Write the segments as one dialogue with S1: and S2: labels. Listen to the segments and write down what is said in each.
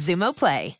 S1: Xumo Play.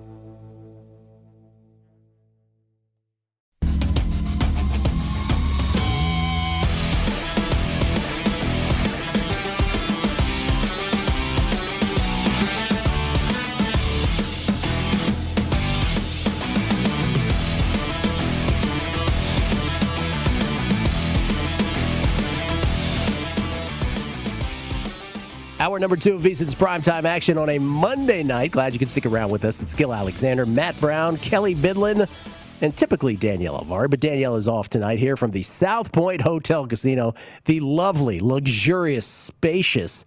S2: Number two of VSiN's primetime action on a Monday night. Glad you can stick around with us. It's Gill Alexander, Matt Brown, Kelly Bidlin, and typically Danielle Alvari. But Danielle is off tonight here from the South Point Hotel Casino, the lovely, luxurious, spacious,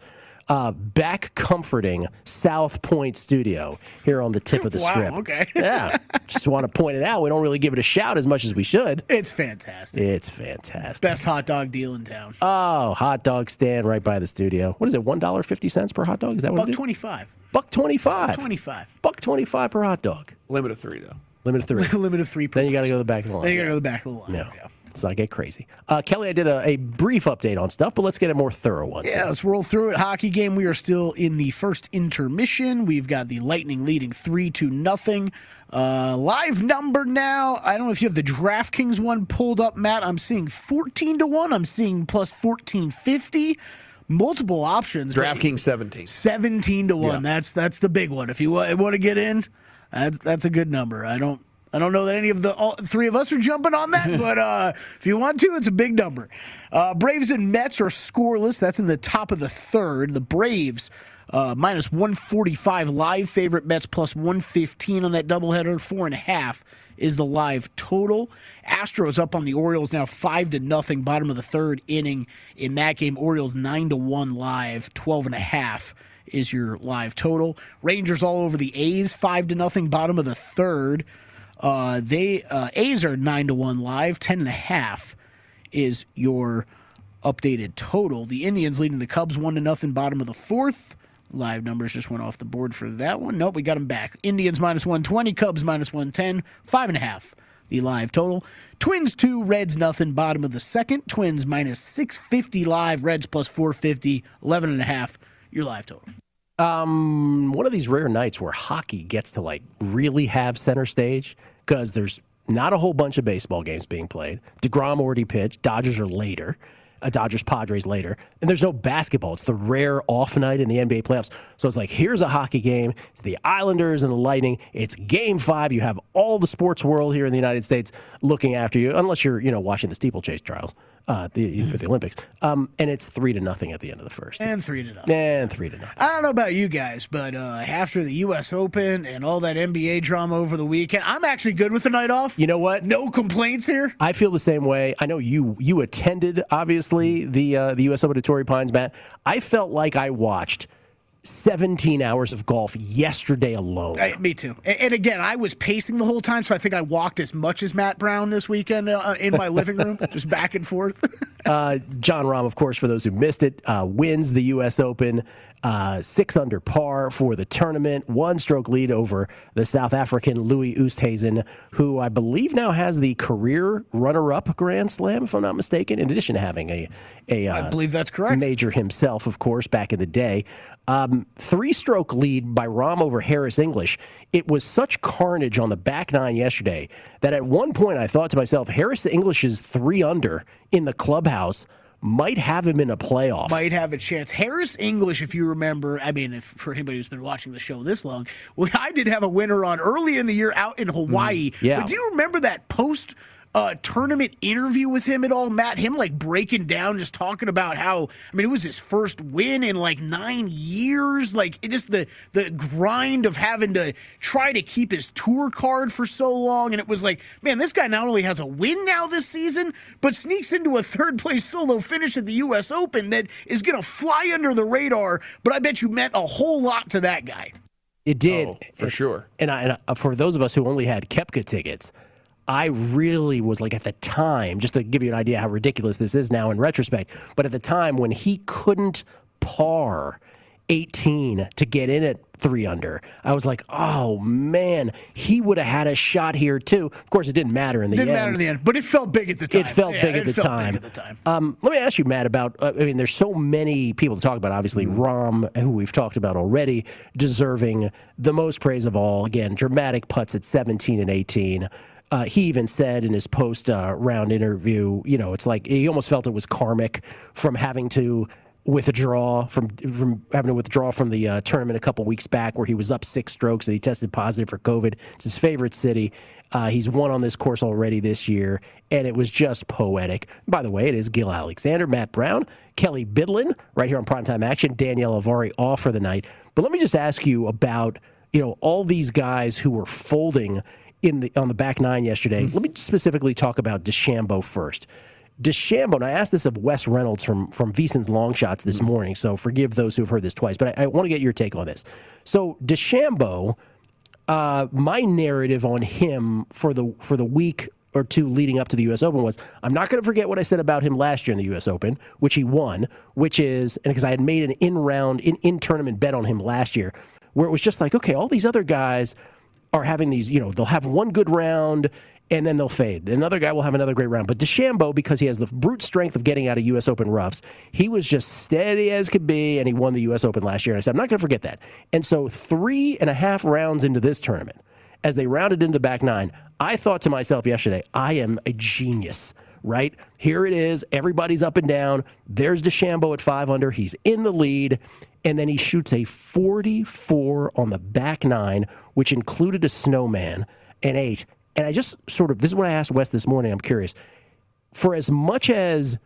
S2: uh, back comforting South Point studio here on the tip of the
S3: Wow,
S2: strip.
S3: okay.
S2: yeah. Just want to point it out. We don't really give it a shout as much as we should.
S3: It's fantastic.
S2: It's fantastic.
S3: Best hot dog deal in town.
S2: Oh, hot dog stand right by the studio. What is it? One dollar fifty cents per hot dog? Is that what
S3: Buck
S2: it is?
S3: twenty five.
S2: Buck twenty five.
S3: Twenty five.
S2: Buck twenty five per hot dog.
S4: Limit of three though.
S2: Limit of three.
S3: Limit of three. Per
S2: then you got to go to the back of the line.
S3: Then you got to go to the back of the line.
S2: No, let's not get crazy. Uh, Kelly, I did a, a brief update on stuff, but let's get a more thorough one.
S3: Yeah, let's roll through it. Hockey game. We are still in the first intermission. We've got the Lightning leading three to nothing. Uh, live number now. I don't know if you have the DraftKings one pulled up, Matt. I'm seeing 14 to one. I'm seeing plus 1450. Multiple options.
S4: DraftKings 17.
S3: 17 to 1
S4: Yeah.
S3: that's that's the big one if you want, want to get in that's that's a good number i don't i don't know that any of the all three of us are jumping on that but uh if you want to it's a big number uh braves and mets are scoreless that's in the top of the third the braves uh, minus 145 live favorite Mets plus 115 on that doubleheader. Four and a half is the live total. Astros up on the Orioles now five to nothing. Bottom of the third inning in that game. Orioles nine to one live. 12 and a half is your live total. Rangers all over the A's five to nothing. Bottom of the third. Uh, they uh, A's are nine to one live. Ten and a half is your updated total. The Indians leading the Cubs one to nothing. Bottom of the fourth. Live numbers just went off the board for that one. Nope, we got them back. Indians minus 120, Cubs minus 110, five and a half. The live total. Twins two, Reds nothing. Bottom of the second. Twins minus 650 live. Reds plus 450, 11 and a half. Your live total.
S2: Um, one of these rare nights where hockey gets to like really have center stage because there's not a whole bunch of baseball games being played. Degrom already pitched. Dodgers are later. a Dodgers Padres later, and there's no basketball. It's the rare off night in the NBA playoffs. So it's like here's a hockey game. It's the Islanders and the Lightning. It's Game Five. You have all the sports world here in the United States looking after you, unless you're you know watching the steeplechase trials uh, the, for the Olympics. Um, and it's three to nothing at the end of the first.
S3: And three to nothing.
S2: And three to nothing.
S3: I don't know about you guys, but uh, after the U.S. Open and all that NBA drama over the weekend, I'm actually good with the night off.
S2: You know what?
S3: No complaints here.
S2: I feel the same way. I know you you attended obviously the uh, the U.S. Open at Torrey Pines, Matt. I felt like I watched 17 hours of golf yesterday alone.
S3: I, me too. And, and, again, I was pacing the whole time, so I think I walked as much as Matt Brown this weekend uh, in my living room, just back and forth.
S2: uh, Jon Rahm, of course, for those who missed it, uh, wins the U.S. Open uh, six under par for the tournament, one stroke lead over the South African Louis Oosthuizen, who I believe now has the career runner-up Grand Slam, if I'm not mistaken. In addition to having a, a
S3: I uh, believe that's correct
S2: major himself, of course, back in the day. Um, three-stroke lead by Rahm over Harris English. It was such carnage on the back nine yesterday that at one point I thought to myself, Harris English is three under in the clubhouse might have him in a playoff.
S3: Might have a chance. Harris English, if you remember, I mean, if for anybody who's been watching the show this long, well, I did have a winner on early in the year out in Hawaii.
S2: Mm, yeah.
S3: But do you remember that post uh, tournament interview with him at all, Matt? Him like breaking down, just talking about how I mean it was his first win in like nine years. Like it just the the grind of having to try to keep his tour card for so long, and it was like, man, this guy not only has a win now this season, but sneaks into a third place solo finish at the U.S. Open that is going to fly under the radar. But I bet you meant a whole lot to that guy.
S2: It did
S4: oh, for sure.
S2: And, I, and I, for those of us who only had Koepka tickets. I really was like at the time, just to give you an idea how ridiculous this is now in retrospect, but at the time when he couldn't par 18 to get in at three under, I was like, oh man, he would have had a shot here too. Of course, it didn't matter in the end.
S3: Didn't matter in the end, but it felt big at the time.
S2: It felt,
S3: yeah,
S2: big,
S3: it
S2: at the
S3: felt
S2: time.
S3: big at the time.
S2: Um, let me ask you, Matt, about. Uh, I mean, there's so many people to talk about. Obviously, mm-hmm. Rahm, who we've talked about already, deserving the most praise of all. Again, dramatic putts at 17 and 18. Uh, he even said in his post uh, round interview, you know, it's like he almost felt it was karmic from having to withdraw from from having to withdraw from the uh, tournament a couple weeks back, where he was up six strokes and he tested positive for COVID. It's his favorite city. Uh, he's won on this course already this year, and it was just poetic. By the way, it is Gill Alexander, Matt Brown, Kelly Bidlin, right here on Primetime Action. Danielle Avari off for the night. But let me just ask you about you know all these guys who were folding in the on the back nine yesterday. Mm-hmm. Let me specifically talk about DeChambeau first. DeChambeau, and I asked this of Wes Reynolds from from VSiN's Long Shots this mm-hmm. morning, so forgive those who have heard this twice, but I, I want to get your take on this. So DeChambeau, uh, my narrative on him for the for the week or two leading up to the U.S. Open was I'm not going to forget what I said about him last year in the U.S. Open, which he won, which is and because I had made an in round in in tournament bet on him last year, where it was just like okay, all these other guys are having these, you know, they'll have one good round and then they'll fade. Another guy will have another great round. But DeChambeau, because he has the brute strength of getting out of U.S. Open roughs, he was just steady as could be, and he won the U.S. Open last year. And I said, I'm not going to forget that. And so, three and a half rounds into this tournament, as they rounded into the back nine, I thought to myself yesterday, I am a genius. Right here it is. Everybody's up and down. There's DeChambeau at five under. He's in the lead and then he shoots a 44 on the back nine, which included a snowman, and eight. And I just sort of, this is what I asked Wes this morning. I'm curious. For as much as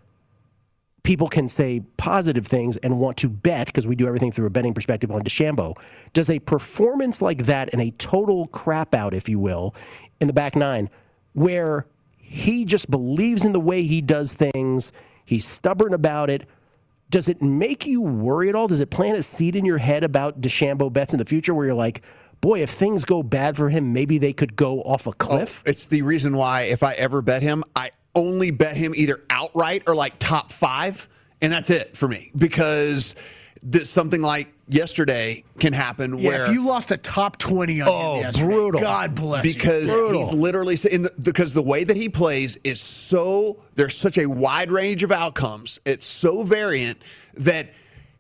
S2: people can say positive things and want to bet, because we do everything through a betting perspective on DeChambeau, does a performance like that and a total crap out, if you will, in the back nine, where he just believes in the way he does things, he's stubborn about it, does it make you worry at all? Does it plant a seed in your head about DeChambeau bets in the future where you're like, boy, if things go bad for him, maybe they could go off a oh, cliff?
S4: Oh, it's the reason why if I ever bet him, I only bet him either outright or like top five, and that's it for me because something like yesterday can happen
S3: yeah,
S4: where
S3: if you lost a top 20 on
S2: oh,
S3: him yesterday,
S2: brutal.
S3: God bless
S4: because
S3: you. Because
S4: he's literally in the, because the way that he plays is so there's such a wide range of outcomes. It's so variant that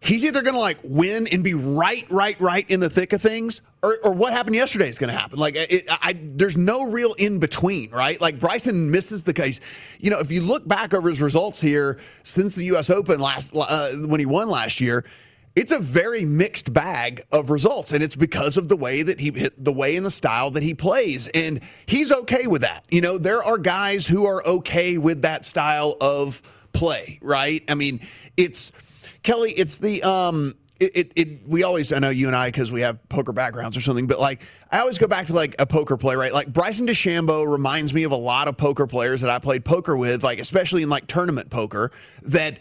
S4: he's either going to like win and be right right right in the thick of things or, or what happened yesterday is going to happen. Like, it, I, there's no real in between, right? Like Bryson misses the case. You know, if you look back over his results here since the U.S. Open last uh, when he won last year, it's a very mixed bag of results, and it's because of the way that he the way and the style that he plays, and he's okay with that. You know, there are guys who are okay with that style of play, right? I mean, it's Kelly. It's the um it, it, it, we always I know you and I because we have poker backgrounds or something, but like I always go back to like a poker play, right? Like Bryson DeChambeau reminds me of a lot of poker players that I played poker with, like especially in like tournament poker, that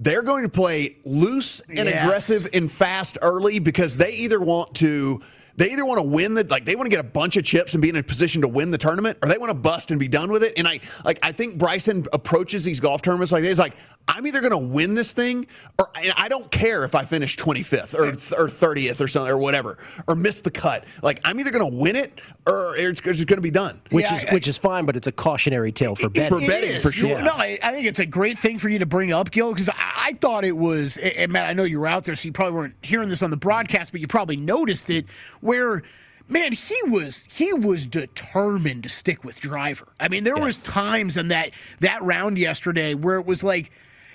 S4: they're going to play loose and
S3: Yes.
S4: aggressive and fast early because they either want to they either want to win the like they want to get a bunch of chips and be in a position to win the tournament or they want to bust and be done with it and i like i think bryson approaches these golf tournaments like this like i'm either going to win this thing or i don't care if i finish 25th or, or 30th or something or whatever or miss the cut like i'm either going to win it or it's, it's going to be done
S2: which
S3: Yeah,
S2: is
S3: I-
S2: which is fine, but it's a cautionary tale for
S4: It-
S2: betting.
S4: for betting, for sure.
S3: Yeah. No, I, I think it's a great thing for you to bring up, Gill, because I, I thought it was. And Matt, I know you were out there, so you probably weren't hearing this on the broadcast, but you probably noticed it. Where, man, he was he was determined to stick with driver. I mean, there was times in that that round yesterday where it was like.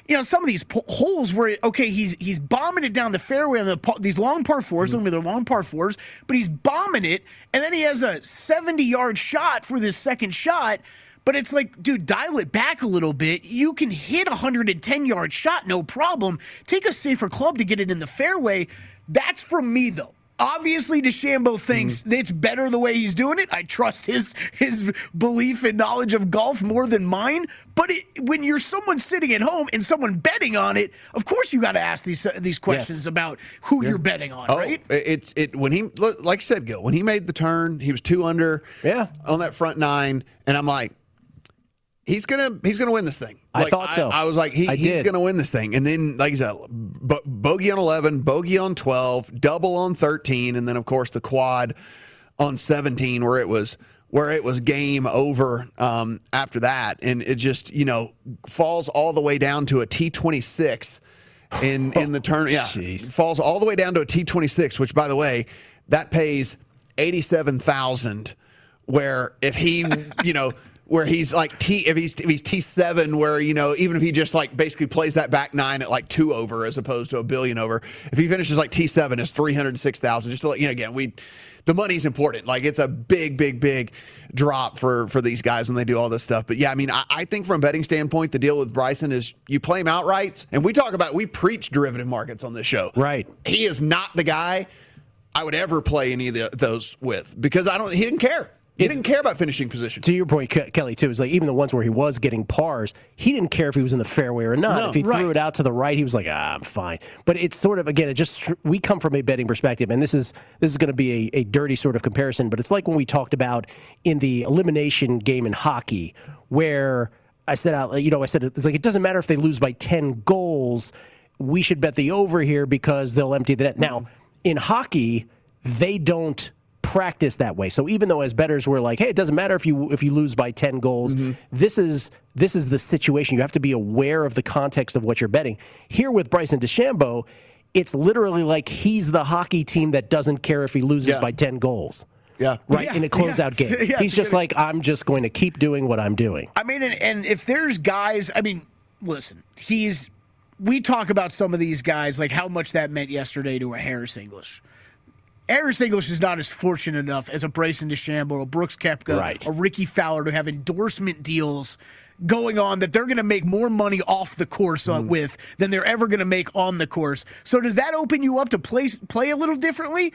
S3: You know some of these po- holes where okay he's he's bombing it down the fairway on the these long par 4s Look at they're long par fours, but he's bombing it, and then he has a seventy yard shot for this second shot. But it's like, dude, dial it back a little bit. You can hit a 110 yard shot, no problem. Take a safer club to get it in the fairway. That's from me, though. Obviously, DeChambeau thinks
S4: Mm-hmm.
S3: it's better the way he's doing it. I trust his his belief and knowledge of golf more than mine. But it, when you're someone sitting at home and someone betting on it, of course you got to ask these uh, these questions about who you're betting on,
S4: Oh,
S3: right?
S4: it's it when he like you said, Gill. When he made the turn, he was two under.
S2: Yeah.
S4: on that front nine, and I'm like, he's gonna he's gonna win this thing.
S2: I thought so.
S4: I, was like, he,
S2: I
S4: he's
S2: did.
S4: gonna win this thing. And then, like you said, bo- bogey on 11, bogey on 12, double on 13, and then of course the quad on 17, where it was where it was game over um, after that, and it just you know falls all the way down to a T26 in in the turn. Yeah,
S2: Jeez.
S4: falls all the way down to a T26, which by the way, that pays eighty seven thousand. Where if he, you know, where he's like T, if he's if he's T seven, where you know, even if he just like basically plays that back nine at like two over as opposed to a billion over, if he finishes like T seven, it's three hundred six thousand. Just to let you know, again, we. The money's important. Like it's a big, big, big drop for for these guys when they do all this stuff. But yeah, I mean, I, I think from a betting standpoint, the deal with Bryson is you play him outright, and we talk about we preach derivative markets on this show.
S2: Right.
S4: He is not the guy I would ever play any of the, those with because I don't. He didn't care. He
S2: It's-
S4: didn't care about finishing position.
S2: to your point, Ke- Kelly, too, is like even the ones where he was getting pars, he didn't care if he was in the fairway or not.
S4: No,
S2: if he
S3: right.
S2: threw it out to the right, he was like, ah, I'm fine. But it's sort of again, it just we come from a betting perspective, and this is this is going to be a, a dirty sort of comparison, but it's like when we talked about in the elimination game in hockey, where I said out, you know, I said it's like it doesn't matter if they lose by ten goals, we should bet the over here because they'll empty the net. Now in hockey, they don't practice that way. So even though as betters we're like, hey, it doesn't matter if you if you lose by 10 goals, mm-hmm. this is this is the situation. You have to be aware of the context of what you're betting. Here with Bryson DeChambeau, it's literally like he's the hockey team that doesn't care if he loses
S4: Yeah.
S2: by 10 goals.
S4: Yeah.
S2: Right?
S3: Yeah,
S2: in a closeout
S3: yeah.
S2: game.
S3: Yeah,
S2: he's just like, I'm just going to keep doing what I'm doing.
S3: I mean, and, and if there's guys, I mean, listen, he's. We talk about some of these guys, like how much that meant yesterday to a Harris English. Harris English is not as fortunate enough as a Bryson DeChambeau, a Brooks Koepka,
S2: Right.
S3: a Rickie Fowler to have endorsement deals going on that they're going to make more money off the course
S2: Mm.
S3: with than they're ever going to make on the course. So does that open you up to play play a little differently?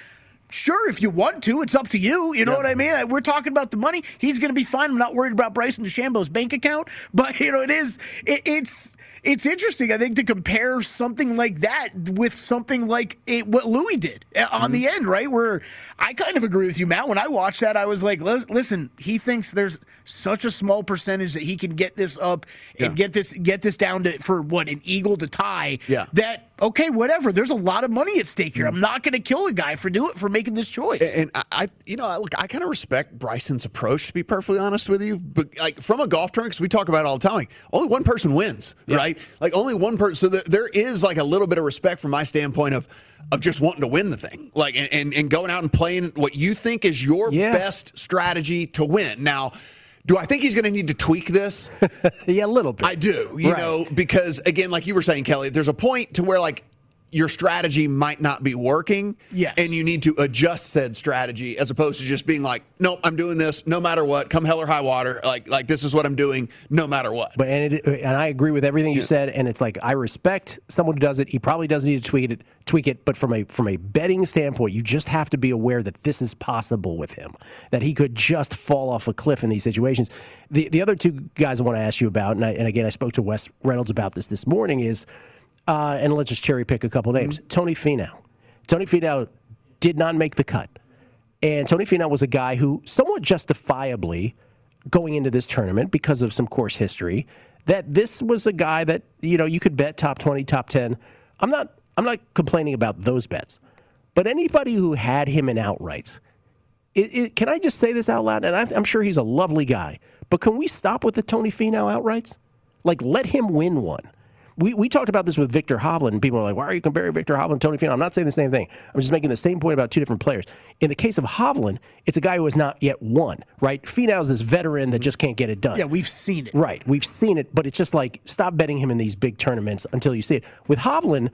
S3: Sure, if you want to, it's up to you. You know what I mean? We're talking about the money. He's going to be fine. I'm not worried about Bryson DeChambeau's bank account, but you know it is. It, it's it's interesting. I think to compare something like that with something like it, what Louis did uh, on the end, right? Where I kind of agree with you, Matt. When I watched that, I was like, listen, he thinks there's such a small percentage that he can get this up and get this get this down to for what an eagle to tie.
S4: Yeah.
S3: That okay, whatever. There's a lot of money at stake here. I'm not going to kill a guy for do it for making this choice.
S4: And I, I you know, I, look, I kind of respect Bryson's approach to be perfectly honest with you. But like from a golf tournament, because we talk about it all the time, like, only one person wins, right? Like only one person. So there, there is like a little bit of respect from my standpoint of of just wanting to win the thing, like and and, and going out and playing what you think is your
S2: Yeah.
S4: best strategy to win. Now. Do I think he's going to need to tweak this?
S2: yeah, a little bit.
S4: I do, you
S2: Right.
S4: know, because again, like you were saying, Kelly, there's a point to where like your strategy might not be working.
S3: Yes.
S4: And you need to adjust said strategy as opposed to just being like, nope, I'm doing this no matter what, come hell or high water. Like, like this is what I'm doing no matter what.
S2: But and it, and I agree with everything you said, and it's like I respect someone who does it. He probably does need to tweak it, tweak it. But from a from a betting standpoint, you just have to be aware that this is possible with him. That he could just fall off a cliff in these situations. The the other two guys I want to ask you about, and, I, and again I spoke to Wes Reynolds about this this morning, is uh, and let's just cherry pick a couple names. Tony Finau. Tony Finau did not make the cut. And Tony Finau was a guy who, somewhat justifiably, going into this tournament because of some course history, that this was a guy that you know you could bet top twenty, top ten. I'm not. I'm not complaining about those bets, but anybody who had him in outrights, it, it, can I just say this out loud? And I, I'm sure he's a lovely guy, but can we stop with the Tony Finau outrights? Like, let him win one. We, we talked about this with Viktor Hovland, and people are like, why are you comparing Viktor Hovland to Tony Finau? I'm not saying the same thing. I'm just making the same point about two different players. In the case of Hovland, it's a guy who has not yet won, right? Finau's this veteran that just can't get it done.
S3: yeah, we've seen it.
S2: Right. We've seen it, but it's just like stop betting him in these big tournaments until you see it. With Hovland,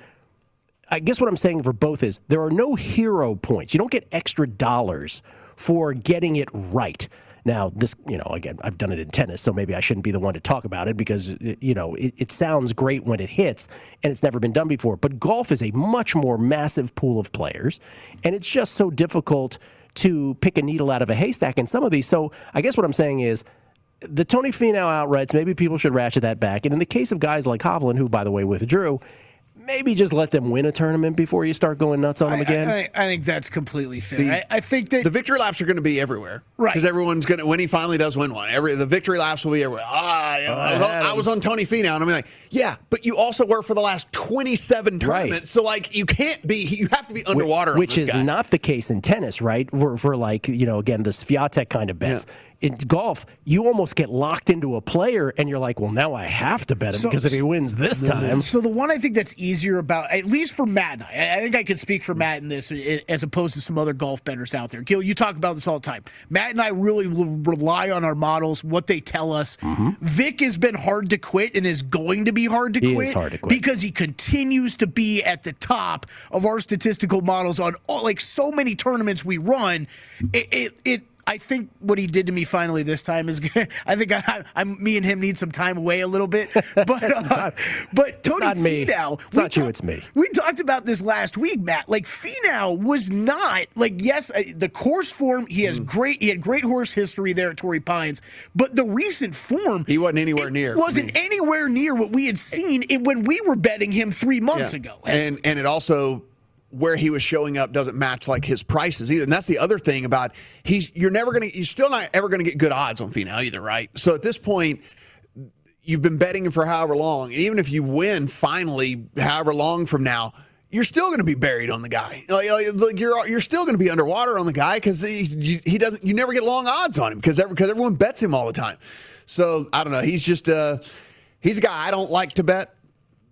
S2: I guess what I'm saying for both is there are no hero points. You don't get extra dollars for getting it right. Now, this, you know, again, I've done it in tennis, so maybe I shouldn't be the one to talk about it because, uh, you know, it, it sounds great when it hits and it's never been done before. But golf is a much more massive pool of players, and it's just so difficult to pick a needle out of a haystack in some of these. So I guess what I'm saying is the Tony Finau outrights, maybe people should ratchet that back. And in the case of guys like Hovland, who, by the way, withdrew, maybe just let them win a tournament before you start going nuts on them
S3: I,
S2: again.
S3: I, I think that's completely fair. I, I think that
S4: The victory laps are going to be everywhere,
S3: Right.
S4: Because everyone's going to when he finally does win one. Every the victory laps will be everywhere. Ah, you I, was on, I was on Tony Finau, and I'm like, yeah, but you also were for the last 27 tournaments, so like you can't be. You have to be underwater, on
S2: which
S4: this
S2: is
S4: guy.
S2: not the case in tennis, right? For, for like, you know, again, the Swiatek kind of bets. In golf, you almost get locked into a player and you're like, well, now I have to bet him
S3: So-
S2: because if he wins this time.
S3: So the one I think that's easier about, at least for Matt and I, I think I could speak for Matt in this, as opposed to some other golf bettors out there. Gill, you talk about this all the time. Matt and I really will rely on our models, what they tell us. Mm-hmm. Vic has been hard to quit and is going to be hard to
S2: He
S3: quit,
S2: hard to quit.
S3: because he continues to be at the top of our statistical models on all, like so many tournaments we run. It, it, it I think what he did to me finally this time is good. I think I, I'm me and him need some time away a little bit. But uh, but Tony
S2: not me.
S3: Finau,
S2: It's
S3: we
S2: not you, it's me.
S3: We talked about this last week, Matt. Like Finau was not like yes, uh, the course form. He
S4: Mm.
S3: has great. He had great horse history there at Torrey Pines, but the recent form
S4: He wasn't anywhere near.
S3: Wasn't anywhere near what we had seen it when we were betting him three months
S4: Yeah.
S3: ago.
S4: And and it also where he was showing up doesn't match like his prices either. And that's the other thing about he's you're never gonna you're still not ever gonna get good odds on Finau either, right? So at this point, you've been betting him for however long. And even if you win finally, however long from now, you're still going to be buried on the guy. Like, you're you're still going to be underwater on the guy because he, he doesn't. You never get long odds on him because because everyone bets him all the time. So I don't know. He's just uh he's a guy I don't like to bet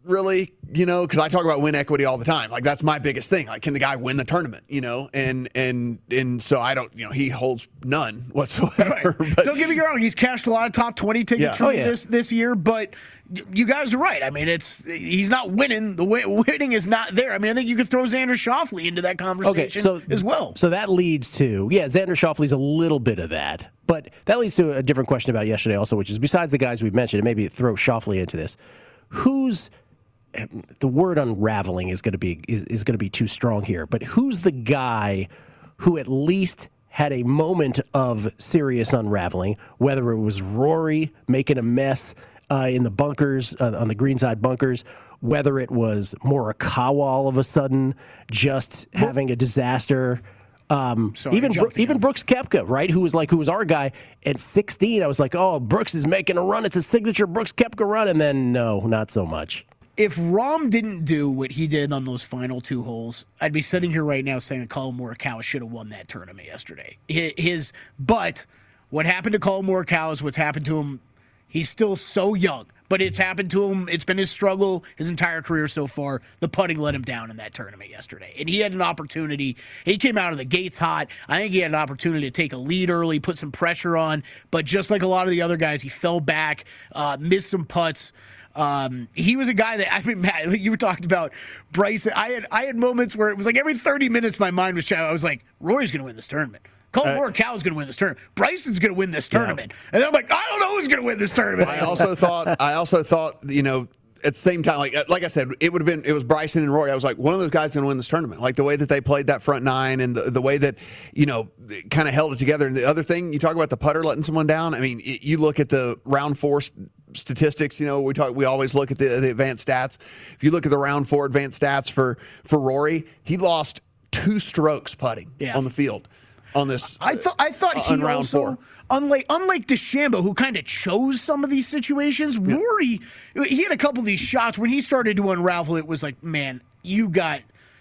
S4: really, you know, because I talk about win equity all the time. Like that's my biggest thing. Like, can the guy win the tournament? You know, and and and so I don't. You know, he holds none whatsoever. But
S3: Don't get me wrong; he's cashed a lot of top twenty tickets
S4: Yeah.
S3: for
S2: Oh,
S3: me
S2: yeah.
S3: this this year. But y- you guys are right. I mean, it's he's not winning. The win- winning is not there. I mean, I think you could throw Xander Schauffele into that conversation
S2: Okay, so
S3: as well.
S2: So that leads to yeah, Xander Schauffele's a little bit of that, but that leads to a different question about yesterday also, which is besides the guys we've mentioned, and maybe throw Schauffele into this, who's the word unraveling is going to be is, is going to be too strong here, but who's the guy who at least had a moment of serious unraveling, whether it was Rory making a mess uh, in the bunkers uh, on the greenside bunkers, whether it was Morikawa all of a sudden just having a disaster. Um,
S3: Sorry,
S2: even Bro- even. Brooks Koepka, right? Who was like who was our guy at 16. I was like, oh, Brooks is making a run. It's a signature Brooks Koepka run, and then no, not so much.
S3: If Rahm didn't do what he did on those final two holes, I'd be sitting here right now saying that Collin Morikawa should have won that tournament yesterday. His, but what happened to Collin Morikawa is what's happened to him. He's still so young, but it's happened to him. It's been his struggle his entire career so far. The putting let him down in that tournament yesterday, and he had an opportunity. He came out of the gates hot. I think he had an opportunity to take a lead early, put some pressure on, but just like a lot of the other guys, he fell back, uh, missed some putts. Um, he was a guy that I mean, Matt, like you were talking about Bryson. I had I had moments where it was like every 30 minutes my mind was I was like, Rory's going to win this tournament. Collin uh, Morikawa's going to win this tournament. Bryson's going to win this tournament. Yeah. And I'm like, I don't know who's going to win this tournament.
S4: I also thought I also thought you know at the same time, like like I said, it would have been it was Bryson and Rory. I was like, one of those guys going to win this tournament. Like the way that they played that front nine and the, the way that you know kind of held it together. And the other thing, you talk about the putter letting someone down. I mean, it, you look at the round four statistics. You know, we talk. We always look at the, the advanced stats. If you look at the round four advanced stats for for Rory, he lost two strokes putting yeah. on the field on this.
S3: I thought I thought uh, he also four. unlike unlike DeChambeau, who kind of chose some of these situations. Yeah. Rory, he had a couple of these shots when he started to unravel. It was like, man, you got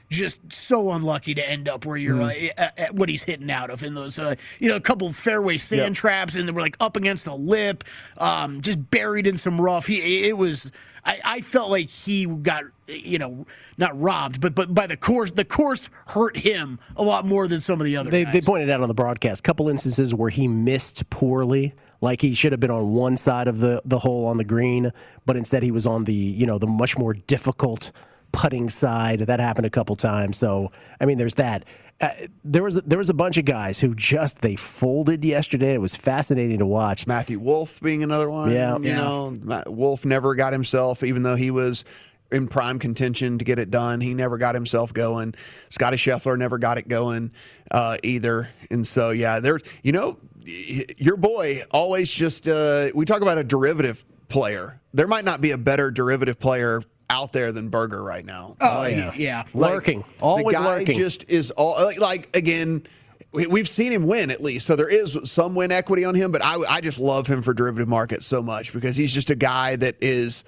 S3: just so unlucky to end up where you're mm. uh, at what he's hitting out of in those uh, you know a couple of fairway sand yep. traps and they were like up against a lip um, just buried in some rough he it was I, I felt like he got you know not robbed but but by the course the course hurt him a lot more than some of the other
S2: they,
S3: guys.
S2: they pointed out on the broadcast a couple instances where he missed poorly like he should have been on one side of the the hole on the green but instead he was on the you know the much more difficult putting side. That happened a couple times. So I mean, there's that. Uh, there was there was a bunch of guys who just they folded yesterday. It was fascinating to watch.
S4: Matthew Wolff being another one.
S2: Yeah,
S4: you yeah. know, Wolff never got himself, even though he was in prime contention to get it done. He never got himself going. Scotty Scheffler never got it going uh, either. And so, yeah, there's, you know, your boy always just, uh, we talk about a derivative player. There might not be a better derivative player out there than Berger right now.
S3: Oh like, yeah, yeah.
S2: Like, lurking, always
S4: the guy
S2: lurking.
S4: Just is all like, like again. We've seen him win at least, so there is some win equity on him. But I, I just love him for derivative markets so much because he's just a guy that is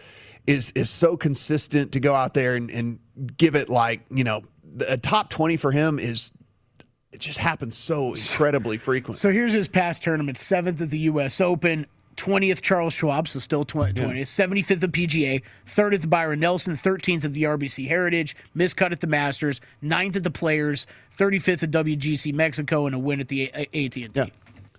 S4: is is so consistent to go out there and, and give it like you know a top twenty for him is it just happens so incredibly frequently.
S3: So here's his past tournament: seventh at the U.S. Open, 20th Charles Schwab, so still 20th, yeah. 75th of PGA, 3rd at the Byron Nelson, 13th at the RBC Heritage, miscut at the Masters, 9th at the Players, 35th at WGC Mexico, and a win at the AT&T.
S4: Yeah.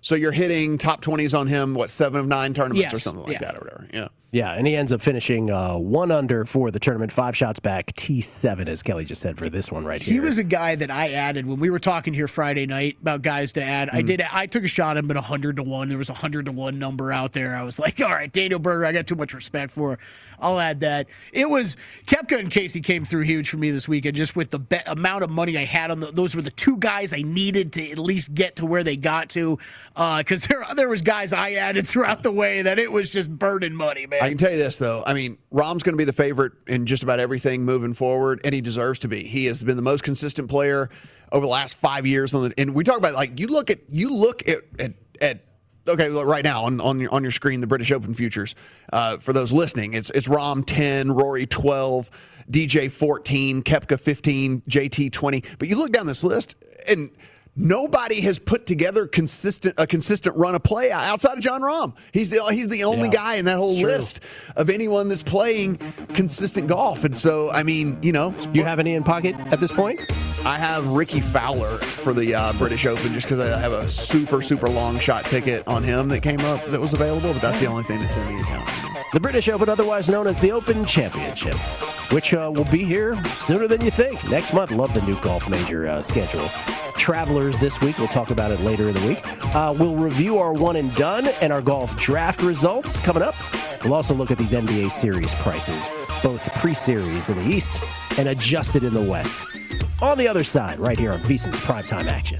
S4: So you're hitting top 20s on him, what, seven of nine tournaments yes. or something like that or whatever. Yeah.
S2: Yeah, and he ends up finishing uh, one under for the tournament, five shots back, T7, as Kelly just said for this one right here.
S3: He was a guy that I added when we were talking here Friday night about guys to add. Mm. I did. I took a shot at him at 100 to 1. There was a 100 to 1 number out there. I was like, all right, Daniel Berger, I got too much respect for. I'll add that. It was Koepka and Casey came through huge for me this weekend just with the be- amount of money I had on the, those were the two guys I needed to at least get to where they got to. Because uh, there, there was guys I added throughout the way that it was just burning money, man.
S4: I can tell you this, though. I mean, Rahm's going to be the favorite in just about everything moving forward, and he deserves to be. He has been the most consistent player over the last five years. On the, and we talk about like you look at you look at at, at okay, right now on on your on your screen the British Open futures. Uh, for those listening, it's it's Rahm ten, Rory twelve, DJ fourteen, Koepka fifteen, JT twenty. But you look down this list and nobody has put together consistent a consistent run of play outside of Jon Rahm. He's the he's the only yeah, guy in that whole list of anyone that's playing consistent golf. And so, I mean, you know,
S2: you have any in pocket at this point?
S4: I have Rickie Fowler for the uh, British Open just because I have a super super long shot ticket on him that came up that was available, but that's the only thing that's in the account.
S2: The British Open, otherwise known as the Open Championship, which uh, will be here sooner than you think next month. Love the new golf major uh, schedule. Travelers this week. We'll talk about it later in the week. Uh, we'll review our one and done and our golf draft results coming up. We'll also look at these NBA series prices, both pre series in the East and adjusted in the West. On the other side, right here on VSIN's Primetime Action.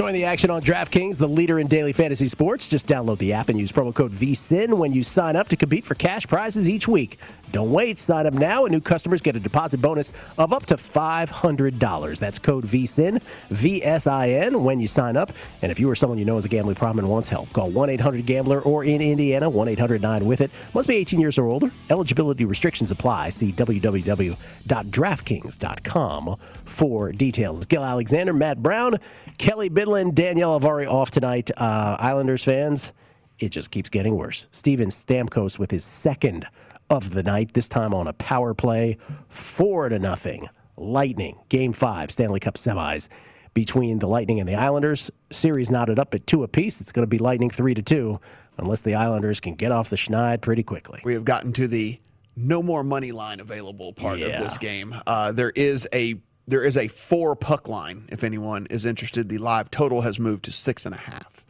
S2: Join the action on DraftKings, the leader in daily fantasy sports. Just download the app and use promo code VSIN when you sign up to compete for cash prizes each week. Don't wait. Sign up now, and new customers get a deposit bonus of up to $500. That's code VSIN, V-S-I-N, when you sign up. And if you or someone you know has a gambling problem and wants help, call 1-800-GAMBLER or in Indiana, 1-800-9-WITH-IT. Must be 18 years or older. Eligibility restrictions apply. See www.draftkings.com for details. Gill Alexander, Matt Brown, Kelly Bidlin, Danielle Avari off tonight. Uh, Islanders fans, it just keeps getting worse. Steven Stamkos with his second of the night, this time on a power play, four to nothing. Lightning, game five, Stanley Cup semis between the Lightning and the Islanders. Series knotted up at two apiece. It's going to be Lightning three to two, unless the Islanders can get off the schneid pretty quickly.
S4: We have gotten to the no more money line available part
S2: Yeah.
S4: of this game. Uh, there is a there is a four puck line. If anyone is interested, the live total has moved to six and a half.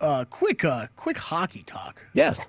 S3: Uh, quick, uh, quick hockey talk.
S2: Yes.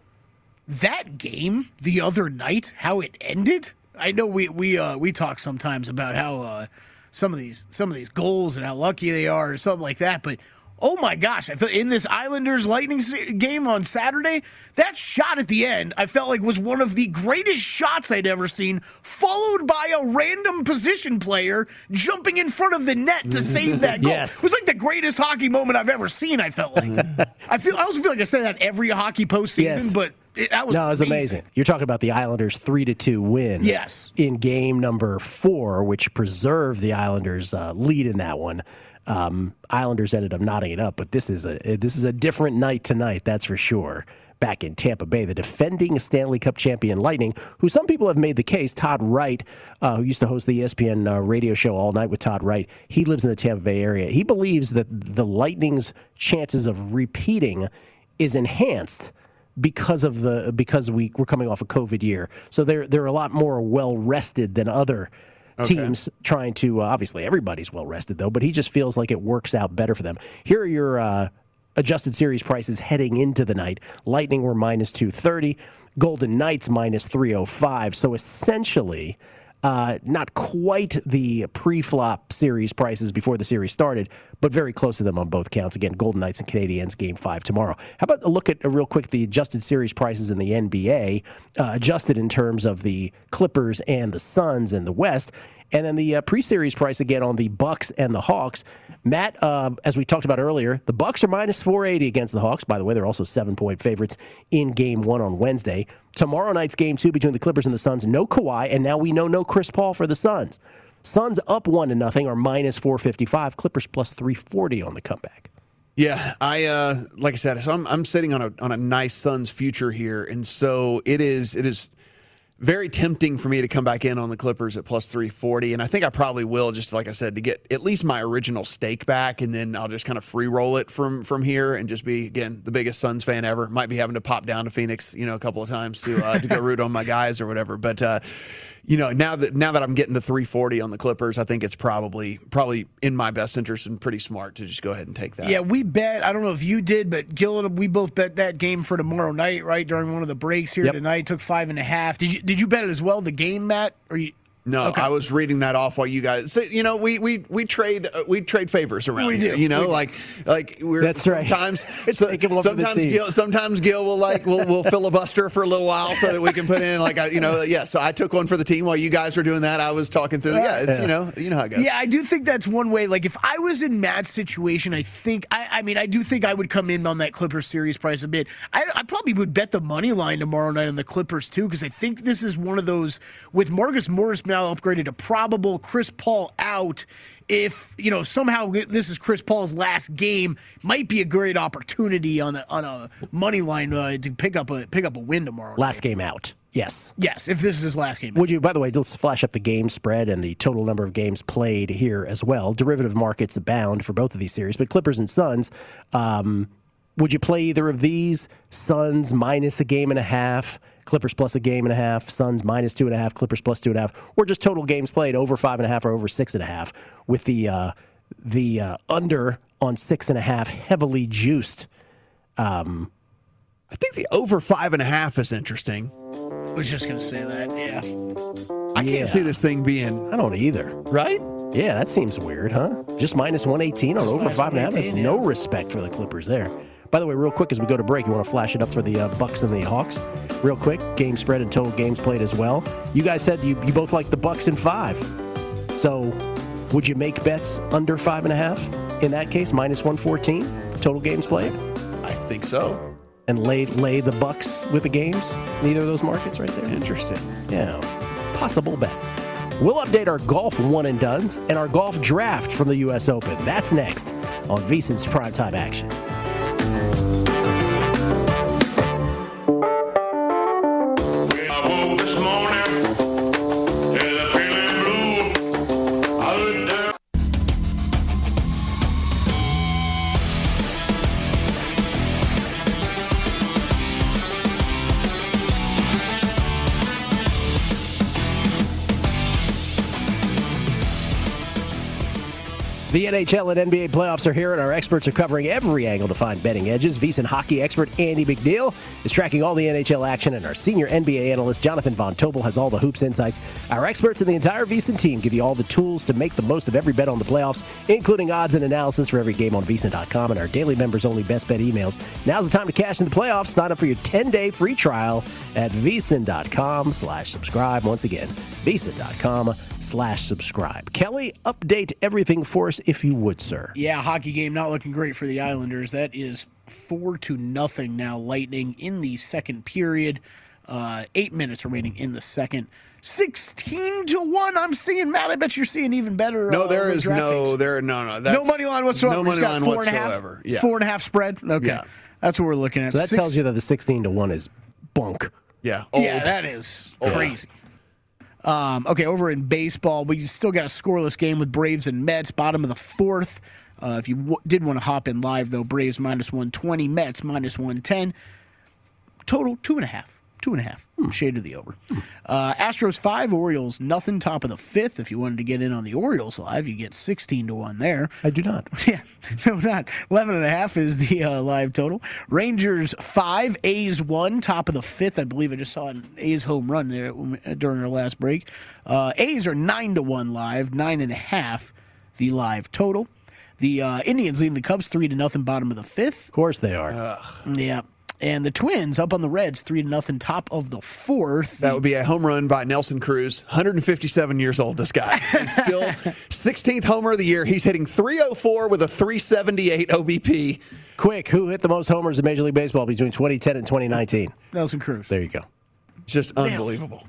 S3: That game the other night, how it ended. I know we we uh, we talk sometimes about how uh, some of these some of these goals and how lucky they are or something like that, but. Oh my gosh! I feel in this Islanders Lightning game on Saturday, that shot at the end I felt like was one of the greatest shots I'd ever seen, followed by a random position player jumping in front of the net to save that goal.
S2: Yes.
S3: It was like the greatest hockey moment I've ever seen. I felt like. I feel I also feel like I say that every hockey postseason,
S2: Yes.
S3: but it, that was
S2: no, it was amazing. You're talking about the Islanders' three to two win.
S3: Yes.
S2: In game number four, which preserved the Islanders' uh, lead in that one. Um, Islanders ended up knotting it up, but this is a this is a different night tonight. That's for sure. Back in Tampa Bay, the defending Stanley Cup champion Lightning, who some people have made the case, Todd Wright, uh, who used to host the ESPN uh, radio show All Night with Todd Wright, he lives in the Tampa Bay area. He believes that the Lightning's chances of repeating is enhanced because of the because we we're coming off a COVID year, so they're they're a lot more well rested than other
S4: Okay.
S2: teams trying to. Uh, obviously, everybody's well rested though, but he just feels like it works out better for them. Here are your uh, adjusted series prices heading into the night. Lightning were minus two thirty. Golden Knights minus three hundred five. So essentially. Uh, not quite the pre-flop series prices before the series started, but very close to them on both counts. Again, Golden Knights and Canadiens game five tomorrow. How about a look at uh, real quick the adjusted series prices in the NBA, uh, adjusted in terms of the Clippers and the Suns in the West, and then the uh, pre-series price again on the Bucks and the Hawks. Matt, uh, as we talked about earlier, the Bucks are minus 480 against the Hawks. By the way, they're also seven-point favorites in Game One on Wednesday. Tomorrow night's Game Two between the Clippers and the Suns. No Kawhi, and now we know no Chris Paul for the Suns. Suns up one to nothing, or minus 455. Clippers plus 340 on the comeback.
S4: Yeah, I uh, like I said, so I'm I'm sitting on a on a nice Suns future here, and so it is it is very tempting for me to come back in on the Clippers at plus 340. And I think I probably will, just like I said, to get at least my original stake back. And then I'll just kind of free roll it from from here and just be, again, the biggest Suns fan ever. Might be having to pop down to Phoenix, you know, a couple of times to, uh, to go root on my guys or whatever. But, uh, you know, now that now that I'm getting the 340 on the Clippers, I think it's probably probably in my best interest and pretty smart to just go ahead and take that.
S3: Yeah, we bet. I don't know if you did, but Gill, we both bet that game for tomorrow night, right during one of the breaks here
S2: Yep.
S3: tonight. Took five and a half. Did you did you bet it as well? The game, Matt, or you?
S4: No,
S3: Okay.
S4: I was reading that off while you guys. So, you know, we we we trade uh, we trade favors around
S3: We
S4: here.
S3: do.
S4: You know,
S3: We
S4: like like we're
S2: That's right.
S4: sometimes
S2: It's
S4: so-
S2: taking one for the
S4: sometimes. Gill sometimes Gill will like will will filibuster for a little while so that we can put in like I, you know yeah. So I took one for the team while you guys were doing that. I was talking through. Yeah, it's,
S2: Yeah.
S4: you know you know how it goes.
S3: Yeah, I do think that's one way. Like, if I was in Matt's situation, I think, I, I mean, I do think I would come in on that Clippers series price a bit. I, I probably would bet the money line tomorrow night on the Clippers, too, because I think this is one of those, with Marcus Morris now upgraded to probable, Chris Paul out. If you know somehow this is Chris Paul's last game, might be a great opportunity on a on a money line uh, to pick up a pick up a win tomorrow.
S2: Last
S3: night.
S2: game out. Yes.
S3: yes. If this is his last game,
S2: Would you, by the way, let's flash up the game spread and the total number of games played here as well. Derivative markets abound for both of these series, but Clippers and Suns, um, would you play either of these? Suns minus a game and a half, Clippers plus a game and a half, Suns minus two and a half, Clippers plus two and a half, or just total games played over five and a half or over six and a half, with the uh, the uh, under on six and a half heavily juiced.
S4: I think the over five and a half is interesting.
S3: I was just gonna say that. Yeah.
S4: I
S2: Yeah.
S4: can't see this thing being
S2: I don't either.
S4: right.
S2: Yeah, that seems weird, huh? Just minus 118 on
S3: Just
S2: over
S3: minus
S2: five and a half. That's
S3: 118,
S2: no respect for the Clippers there. By the way, real quick as we go to break, you want to flash it up for the uh, Bucks and the Hawks, real quick. Game spread and total games played as well. You guys said you, you both like the Bucks in five. So, would you make bets under five and a half? In that case, minus 114 total games played,
S4: I think so.
S2: and lay lay the Bucks with the games. Neither of those markets right there.
S4: Interesting.
S2: Yeah, possible bets. We'll update our golf one and duns and our golf draft from the U.S. Open. That's next on VSiN's primetime action. NHL and NBA playoffs are here, and our experts are covering every angle to find betting edges. VSiN hockey expert Andy McNeil is tracking all the NHL action, and our senior NBA analyst Jonathan Von Tobel has all the hoops insights. Our experts and the entire VSiN team give you all the tools to make the most of every bet on the playoffs, including odds and analysis for every game on VSiN.com and our daily members-only best bet emails. Now's the time to cash in the playoffs. Sign up for your 10-day free trial at VSiN.com slash subscribe. Once again, VSiN.com slash subscribe. Kelly, update everything for us if you would, sir.
S3: Yeah, hockey game not looking great for the Islanders. That is four to nothing now. Lightning in the second period. Uh, eight minutes remaining in the second. Sixteen to one. I'm seeing Matt. I bet you're seeing even better.
S4: No,
S3: uh,
S4: there
S3: with
S4: is no
S3: picks.
S4: there no no
S3: no money line whatsoever.
S4: No
S3: He's
S4: money
S3: got
S4: line
S3: four and a half-
S4: whatsoever. Yeah.
S3: Four and a half spread. Okay,
S4: Yeah.
S3: that's what we're looking at.
S2: So that
S3: Six-
S2: tells you that the 16 to 1 is bunk.
S4: Yeah. Old.
S3: Yeah, that is crazy. Um, okay, over in baseball, we still got a scoreless game with Braves and Mets, bottom of the fourth. Uh, if you w- did want to hop in live, though, Braves minus 120, Mets minus 110. Total two and a half Two and a half. Shade of the over. Uh, Astros five, Orioles nothing. Top of the fifth. If you wanted to get in on the Orioles live, you get sixteen to one there.
S2: I do not.
S3: Yeah, no, not eleven and a half is the uh, live total. Rangers five, A's one. Top of the fifth, I believe. I just saw an A's home run there during our last break. Uh, A's are nine to one live. Nine and a half, the live total. The uh, Indians leading the Cubs three to nothing. Bottom of the fifth.
S2: Of course they are.
S3: Yeah. And the Twins up on the Reds, three to nothing, top of the fourth.
S4: That would be a home run by Nelson Cruz, 157 years old. This guy He's still 16th homer of the year. He's hitting 304 with a 378 OBP.
S2: Quick, who hit the most homers in Major League Baseball between 2010 and 2019?
S3: Nelson Cruz.
S2: There you go.
S4: Just unbelievable.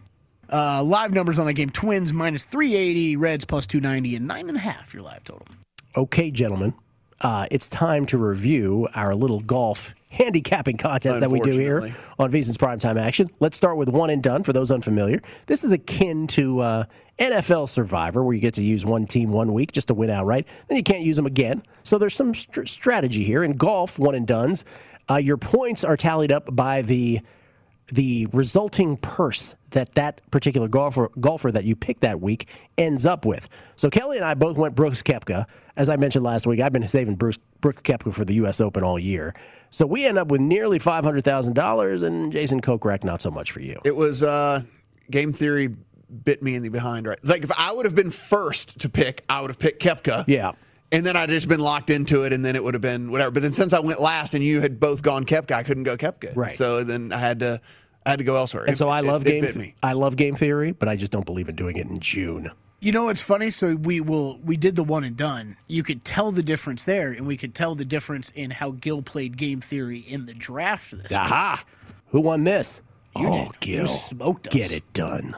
S3: Uh, live numbers on that game: Twins minus three eighty, Reds plus two ninety, and nine and a half. Your live total.
S2: Okay, gentlemen, uh, it's time to review our little golf handicapping contest that we do here on VSiN's Primetime Action. Let's start with one and done for those unfamiliar. This is akin to uh, NFL Survivor, where you get to use one team one week just to win outright. Then you can't use them again. So there's some str- strategy here. In golf, one and done's, uh, your points are tallied up by the the resulting purse that that particular golfer golfer that you pick that week ends up with. So Kelly and I both went Brooks Koepka. As I mentioned last week, I've been saving Bruce Brooks Koepka for the U.S. Open all year. So we end up with nearly five hundred thousand dollars, and Jason Kokrak not so much for you.
S4: It was uh, game theory bit me in the behind. Right, like if I would have been first to pick, I would have picked Koepka.
S2: Yeah.
S4: And then I'd just been locked into it, and then it would have been whatever. But then since I went last, and you had both gone Koepka, I couldn't go Koepka.
S2: Right.
S4: So then I had to, I had to go elsewhere.
S2: And
S4: It-
S2: so I love
S4: it
S2: game.
S4: bit me.
S2: I love game theory, but I just don't believe in doing it in June.
S3: You know what's funny? So we will we did the one and done. You could tell the difference there, and we could tell the difference in how Gill played game theory in the draft this week.
S2: Aha! Who won this?
S3: You
S2: oh,
S3: did. You
S2: Gill,
S3: smoked us.
S2: get it done.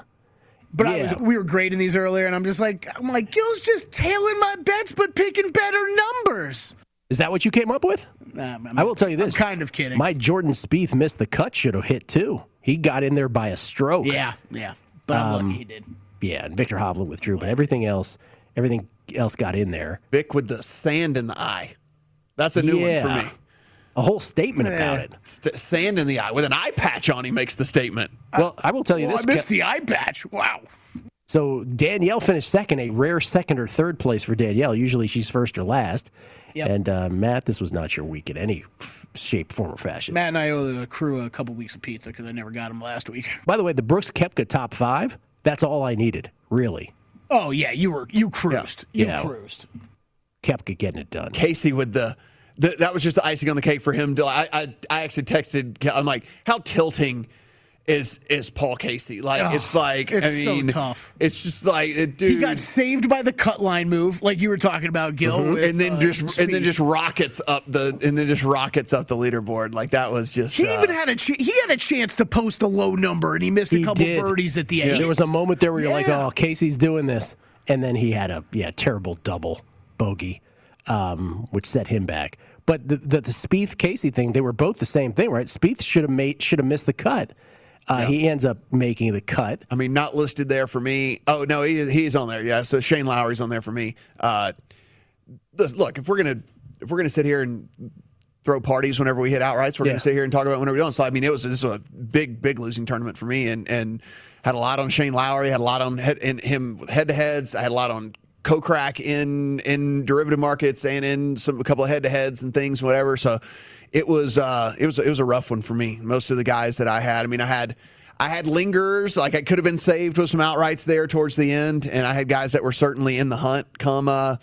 S3: But I was we were grading these earlier, and I'm just like I'm like Gill's just tailing my bets, but picking better numbers.
S2: Is that what you came up with?
S3: Nah, I'm-
S2: will tell you this.
S3: I'm kind of kidding.
S2: My Jordan Spieth missed the cut should have hit too. He got in there by a stroke.
S3: yeah, yeah. But I'm
S2: Um,
S3: lucky he did.
S2: Yeah, and Viktor Hovland withdrew, but everything else, everything else got in there.
S4: Vic with the sand in the eye. That's a new
S2: Yeah.
S4: one for me.
S2: A whole statement about it.
S4: St- sand in the eye with an eye patch on. He makes the statement.
S2: Well, I will tell you
S3: Well,
S2: this.
S3: I missed
S2: Ke-
S3: the eye patch. Wow.
S2: So Danielle finished second, a rare second or third place for Danielle. Usually she's first or last.
S3: Yep.
S2: And uh, Matt, this was not your week in any f- shape, form, or fashion.
S3: Matt and I owe the crew a couple weeks of pizza because I never got them last week.
S2: By the way, the Brooks Koepka top five, that's all I needed, really.
S3: Oh yeah, you were you cruised. Yeah. You
S2: Yeah.
S3: cruised.
S2: Koepka getting it done.
S4: Casey with the, the that was just the icing on the cake for him. To, I, I I actually texted. I'm like, how tilting is is Paul Casey? Like
S3: Oh,
S4: it's like
S3: it's
S4: I
S3: so tough.
S4: It's just like uh, dude.
S3: He got saved by the cut line move, like you were talking about, Gill. with,
S4: and then
S3: uh,
S4: just and then just rockets up the and then just rockets up the leaderboard. Like that was just.
S3: He
S4: uh,
S3: even had a ch- he had a chance to post a low number, and he missed a couple
S2: did.
S3: birdies at the end.
S2: There was a moment there where you're like, oh, Casey's doing this. And then he had a yeah terrible double bogey, um, which set him back. But the, the the Spieth Casey thing, they were both the same thing, right? Spieth should have made should have missed the cut. Uh, He ends up making the cut.
S4: I mean, not listed there for me. Oh no, he he's on there. Yeah, so Shane Lowry's on there for me. Uh, look, if we're gonna if we're gonna sit here and throw parties whenever we hit outrights, we're
S2: Yeah.
S4: gonna sit here and talk about whenever we don't. So I mean, it was this was a big big losing tournament for me, and and had a lot on Shane Lowry, had a lot on head, in him head to heads. I had a lot on Kokrak in in derivative markets and in some a couple of head to heads and things, whatever. So it was uh, it was it was a rough one for me. Most of the guys that I had, I mean, I had. I had lingers, like I could have been saved with some outrights there towards the end, and I had guys that were certainly in the hunt come uh,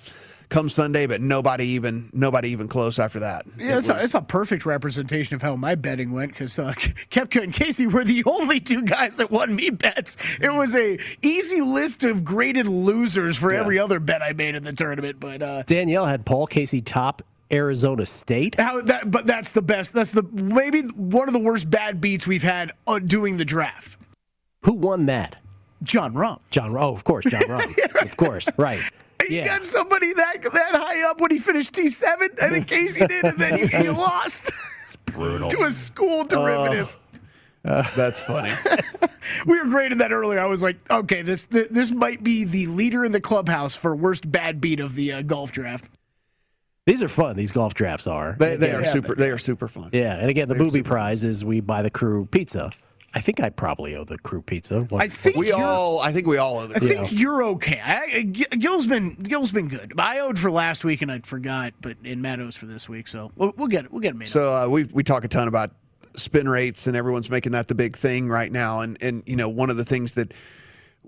S4: come Sunday, but nobody even nobody even close after that.
S3: Yeah,
S4: It
S3: it's,
S4: was-
S3: a, it's a perfect representation of how my betting went because uh, Koepka and Casey were the only two guys that won me bets. It was a easy list of graded losers for every other bet I made in the tournament. But uh,
S2: Danielle had Paul Casey top Arizona State.
S3: how that? But that's the best. That's the maybe one of the worst bad beats we've had uh, doing the draft.
S2: Who won that?
S3: Jon Rahm.
S2: Jon. Oh, of course, Jon Rahm. Of course, right.
S3: You
S2: Yeah.
S3: got somebody that that high up when he finished T seven. I think Casey did, and then he, he lost
S2: Brutal.
S3: to a school derivative.
S4: That's funny.
S3: we were grading that earlier. I was like, okay, this this, this might be the leader in the clubhouse for worst bad beat of the uh, golf draft.
S2: These are fun. These golf drafts are.
S4: they, they
S3: Yeah,
S4: are
S3: yeah,
S4: super. They are super fun.
S2: Yeah, and again, the booby prize is we buy the crew pizza I think I probably owe the crew pizza. One-
S3: I think
S4: We all, I think we all owe the
S3: I think you're okay. I, G- Gill's been Gill's been good. I owed for last week and I forgot, but in Meadows for this week, so we'll, we'll get it. We'll get it made. up.
S4: So uh, we we talk a ton about spin rates, and everyone's making that the big thing right now. And and you know one of the things that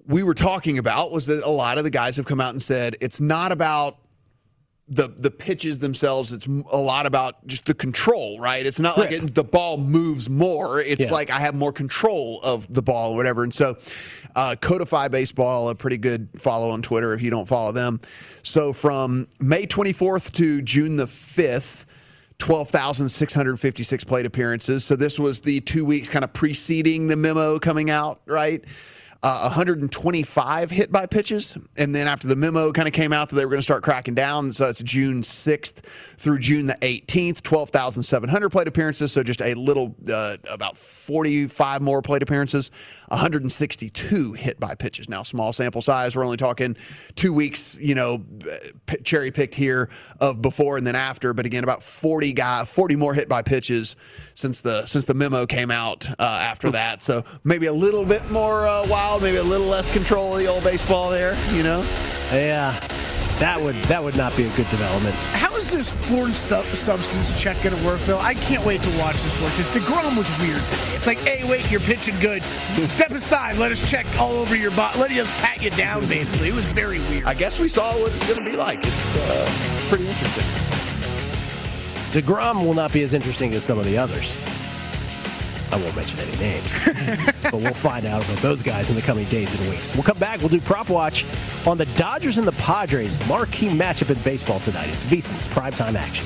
S4: we were talking about was that a lot of the guys have come out and said it's not about the the pitches themselves. It's a lot about just the control, right? It's not like it, the ball moves more. It's
S2: Yeah.
S4: like I have more control of the ball or whatever. And so, uh, Codify Baseball, a pretty good follow on Twitter if you don't follow them. So from May 24th to June the 5th. 12,656 plate appearances. So this was the two weeks kind of preceding the memo coming out, right? Uh, 125 hit by pitches. And then after the memo kind of came out that they were going to start cracking down, so that's June 6th through June the 18th, 12,700 plate appearances. So just a little, uh, about 45 more plate appearances, 162 hit by pitches. Now, small sample size. We're only talking two weeks, you know, p- cherry picked here of before and then after. But again, about 40 guy, 40 more hit by pitches since the since the memo came out uh, after that. So maybe a little bit more uh, wild, maybe a little less control of the old baseball there. You know,
S2: yeah, that would that would not be a good development.
S3: How is this foreign stu- substance check going to work, though? I can't wait to watch this work because DeGrom was weird today. It's like, hey, wait, you're pitching good. Step aside. Let us check all over your body. Let us pat you down, basically. It was very weird.
S4: I guess we saw what it's going to be like. It's uh, pretty interesting.
S2: DeGrom will not be as interesting as some of the others. I won't mention any names, but we'll find out about those guys in the coming days and weeks. We'll come back. We'll do prop watch on the Dodgers and the Padres marquee matchup in baseball tonight. It's VSiN's primetime action.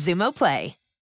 S1: Xumo Play.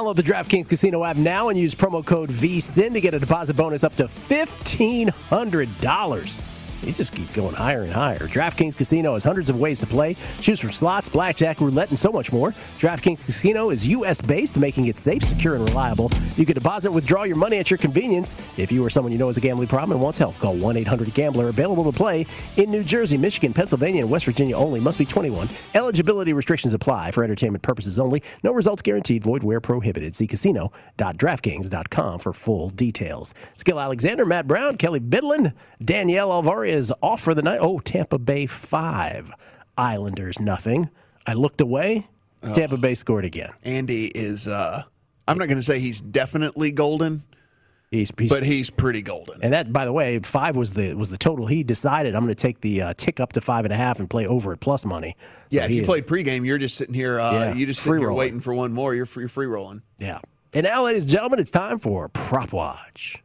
S2: Download the DraftKings Casino app now and use promo code VSIN to get a deposit bonus up to $1,500. These just keep going higher and higher. DraftKings Casino has hundreds of ways to play. Choose from slots, blackjack, roulette, and so much more. DraftKings Casino is U.S. based, making it safe, secure, and reliable. You can deposit withdraw your money at your convenience. If you or someone you know has a gambling problem and wants help, call 1 800 Gambler. Available to play in New Jersey, Michigan, Pennsylvania, and West Virginia only. Must be 21. Eligibility restrictions apply for entertainment purposes only. No results guaranteed. Void where prohibited. See casino.draftkings.com for full details. Gill Alexander, Matt Brown, Kelly Bidlin, Danielle Alvari is off for the night. Oh, Tampa Bay five, Islanders nothing. I looked away. Tampa Bay scored again.
S4: Andy is. uh I'm not going to say he's definitely golden,
S2: He's, he's
S4: but he's pretty golden.
S2: and that, by the way, five was the was the total. He decided I'm going to take the uh, tick up to five and a half and play over at plus money. So
S4: yeah, if you
S2: is-
S4: played pregame, you're just sitting here. Uh,
S2: Yeah,
S4: you just
S2: free
S4: sitting here waiting for one more. You're free, free rolling.
S2: Yeah. And now, ladies and gentlemen, it's time for Prop Watch.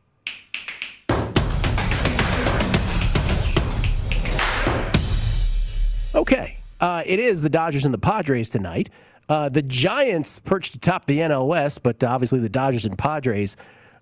S2: Okay. Uh, it is the Dodgers and the Padres tonight. Uh, the Giants perched atop the NL West, but obviously the Dodgers and Padres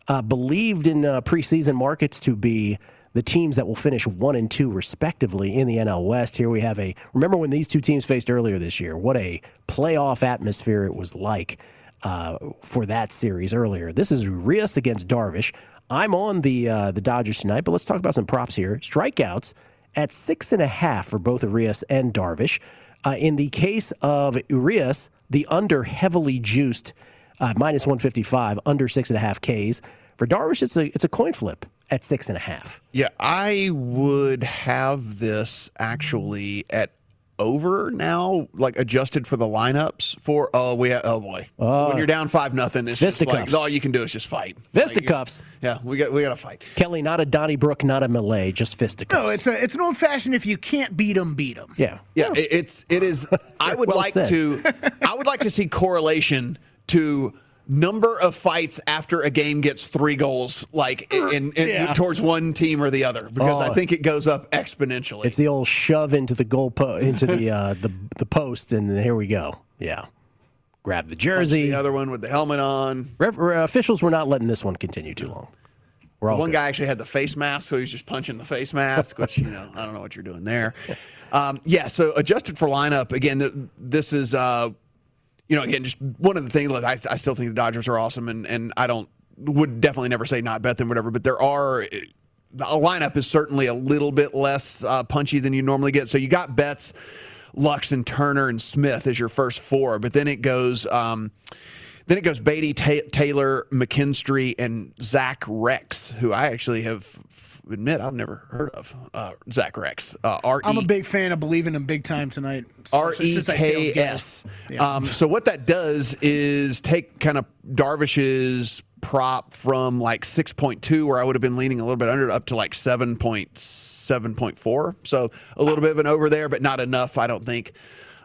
S2: uh, believed in uh, preseason markets to be the teams that will finish one and two respectively in the NL West. Here we have a remember when these two teams faced earlier this year. What a playoff atmosphere it was like uh, for that series earlier. This is Urias against Darvish. I'm on the uh, the Dodgers tonight, but let's talk about some props here. Strikeouts at six and a half for both Urias and Darvish. Uh, in the case of Urias, the under heavily juiced uh, minus 155, under six and a half Ks. For Darvish, it's a it's a coin flip at six and a half.
S4: Yeah, I would have this actually at over now, like adjusted for the lineups. For oh we have oh boy, uh, when you're down five nothing, it's just like
S2: Fisticuffs.
S4: all you can do is just fight. Like,
S2: Fisticuffs.
S4: yeah, we got we got to fight.
S2: Kelly, not a Donnybrook, not a Malay, just fisticuffs.
S3: No, it's a, it's an old fashioned. If you can't beat them, beat them.
S2: yeah.
S4: Yeah, it, it's it is. I would
S2: Well
S4: like
S2: said.
S4: to. I would like to see correlation to number of fights after a game gets three goals, like in, in,
S3: Yeah.
S4: towards one team or the other, because I
S2: Oh.
S4: think it goes up exponentially.
S2: It's the old shove into the goal po- into the uh, the the post, and here we go. Yeah, grab the jersey.
S4: the other one with the helmet on.
S2: Ref- uh, officials were not letting this one continue too long. We're all
S4: One
S2: good.
S4: guy actually had the face mask, so he's just punching the face mask, which you know I don't know what you're doing there. Um, yeah, so adjusted for lineup again. th this is uh, you know again just one of the things. Like, I, I still think the Dodgers are awesome, and and I don't would definitely never say not bet them whatever. But there are the lineup is certainly a little bit less uh, punchy than you normally get. So you got Betts, Lux, and Turner and Smith as your first four, but then it goes. Um, then it goes Beaty, Ta- Taylor, McKinstry, and Zach Reks, who I actually have admit I've never heard of. Uh, Zach Reks, Uh, R.
S3: I'm a big fan of believing him big time tonight.
S4: R E
S3: Since I tailed
S4: K. S. Um, so what that does is take kind of Darvish's prop from like 6.2, where I would have been leaning a little bit under, up to like 7.7.4. So a little bit of an over there, but not enough, I don't think,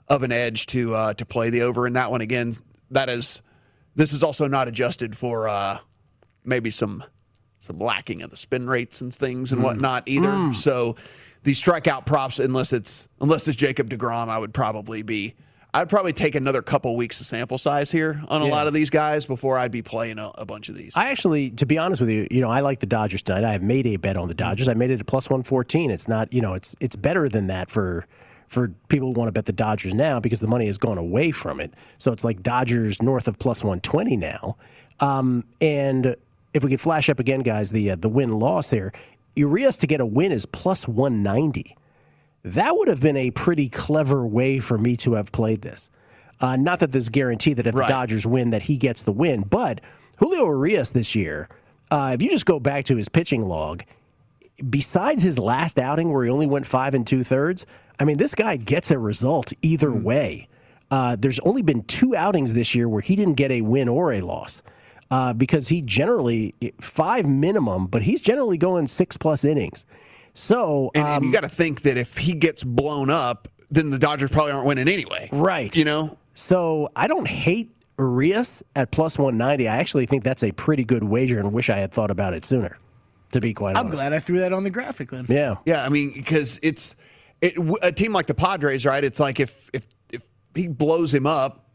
S4: of an edge to uh, to play the over in that one. Again, that is this is also not adjusted for uh, maybe some some lacking of the spin rates and things and mm. whatnot either. Mm. So these strikeout props, unless it's unless it's Jacob Degrom, I would probably be. I'd probably take another couple weeks of sample size here on a
S2: Yeah.
S4: lot of these guys before I'd be playing a, a bunch of these.
S2: I actually, to be honest with you, you know, I like the Dodgers tonight. I have made a bet on the Dodgers. Mm. I made it at plus one fourteen. It's not, you know, it's it's better than that for for people who want to bet the Dodgers now because the money has gone away from it. So it's like Dodgers north of plus one twenty now. Um, and if we could flash up again, guys, the uh, the win loss here, Urias to get a win is plus one ninety. That would have been a pretty clever way for me to have played this. Uh, not that there's guarantee that if
S4: Right.
S2: the Dodgers win, that he gets the win, but Julio Urias this year, uh, if you just go back to his pitching log, besides his last outing where he only went five and two thirds, I mean, this guy gets a result either way. Uh, there's only been two outings this year where he didn't get a win or a loss uh, because he generally five minimum, but he's generally going six plus innings. So
S4: and, and
S2: um,
S4: you got to think that if he gets blown up, then the Dodgers probably aren't winning anyway.
S2: Right.
S4: You know?
S2: So I don't hate Urias at plus 190. I actually think that's a pretty good wager and wish I had thought about it sooner, to be quite honest.
S3: I'm
S2: honest.
S3: glad I threw that on the graphic then.
S2: Yeah.
S4: Yeah, I mean, because it's it, w- a team like the Padres, right? It's like if if if he blows him up,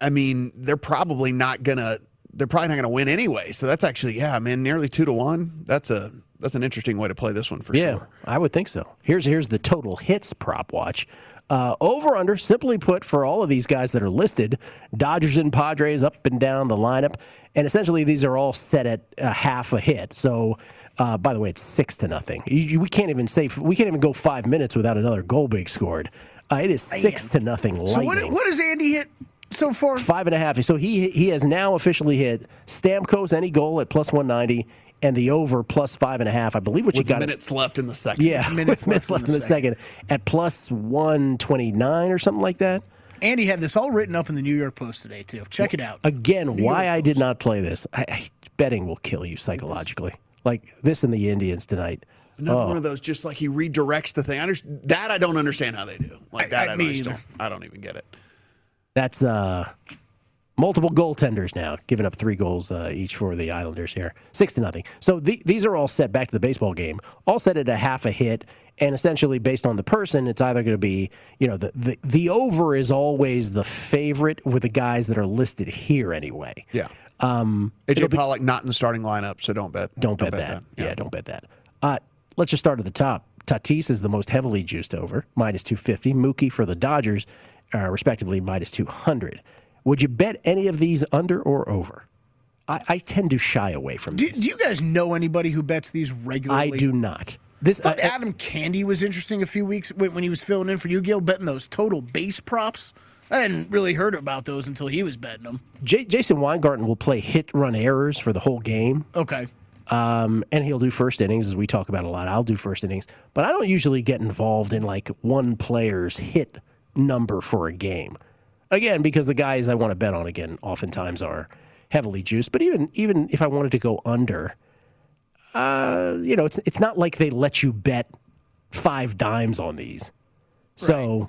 S4: I mean, they're probably not gonna they're probably not going to win anyway. So that's actually yeah, man, nearly two to one. That's a that's an interesting way to play this one for
S2: yeah,
S4: sure.
S2: Yeah, I would think so. Here's here's the total hits prop watch. Uh, over under, simply put, for all of these guys that are listed, Dodgers and Padres up and down the lineup, and essentially these are all set at a half a hit. So, uh, by the way, it's six to nothing. You, you- we can't even say we can't even go five minutes without another goal being scored. Uh, it is six to nothing.
S3: So what,
S2: lightning.
S3: what does Andy hit so far?
S2: Five and a half. So he he has now officially hit Stamkos any goal at plus one ninety and the over plus five and a half. I believe what you
S4: With
S2: got. it-
S4: minutes left in the second.
S2: yeah, minutes, minutes left in the second at plus one twenty nine or something like that.
S3: Andy had this all written up in the New York Post today too. Check it out.
S2: Again,
S3: New
S2: why
S3: York
S2: I did not play this? I, I, betting will kill you psychologically. Like this and the Indians tonight.
S4: Another
S2: Oh.
S4: one of those, just like he redirects the thing. I under, that I don't understand how they do. Like that,
S3: I-
S4: I,
S3: me
S4: don't, I don't even get it.
S2: That's uh, multiple goaltenders now, giving up three goals uh, each for the Islanders here, six to nothing. So the, these are all set back to the baseball game, all set at a half a hit, and essentially based on the person, it's either going to be, you know, the, the the over is always the favorite with the guys that are listed here anyway.
S4: Yeah.
S2: Um,
S4: AJ Pollock not in the starting lineup, so don't bet.
S2: Don't bet, that. Yeah. don't bet that. Uh, let's just start at the top. Tatis is the most heavily juiced over, minus 250. Mookie for the Dodgers, uh, respectively, minus 200. Would you bet any of these under or over? I, I tend to shy away from
S3: Do,
S2: these.
S3: do you guys know anybody who bets these regularly?
S2: I do not. This I-
S3: Adam Candy was interesting a few weeks when, when he was filling in for you, Gill, betting those total base props. I hadn't really heard about those until he was betting them.
S2: J- Jason Weingarten will play hit run errors for the whole game.
S3: Okay.
S2: Um, and he'll do first innings, as we talk about a lot. I'll do first innings, but I don't usually get involved in like one player's hit number for a game. Again, because the guys I want to bet on again oftentimes are heavily juiced. But even even if I wanted to go under, uh, you know, it's it's not like they let you bet five dimes on these. So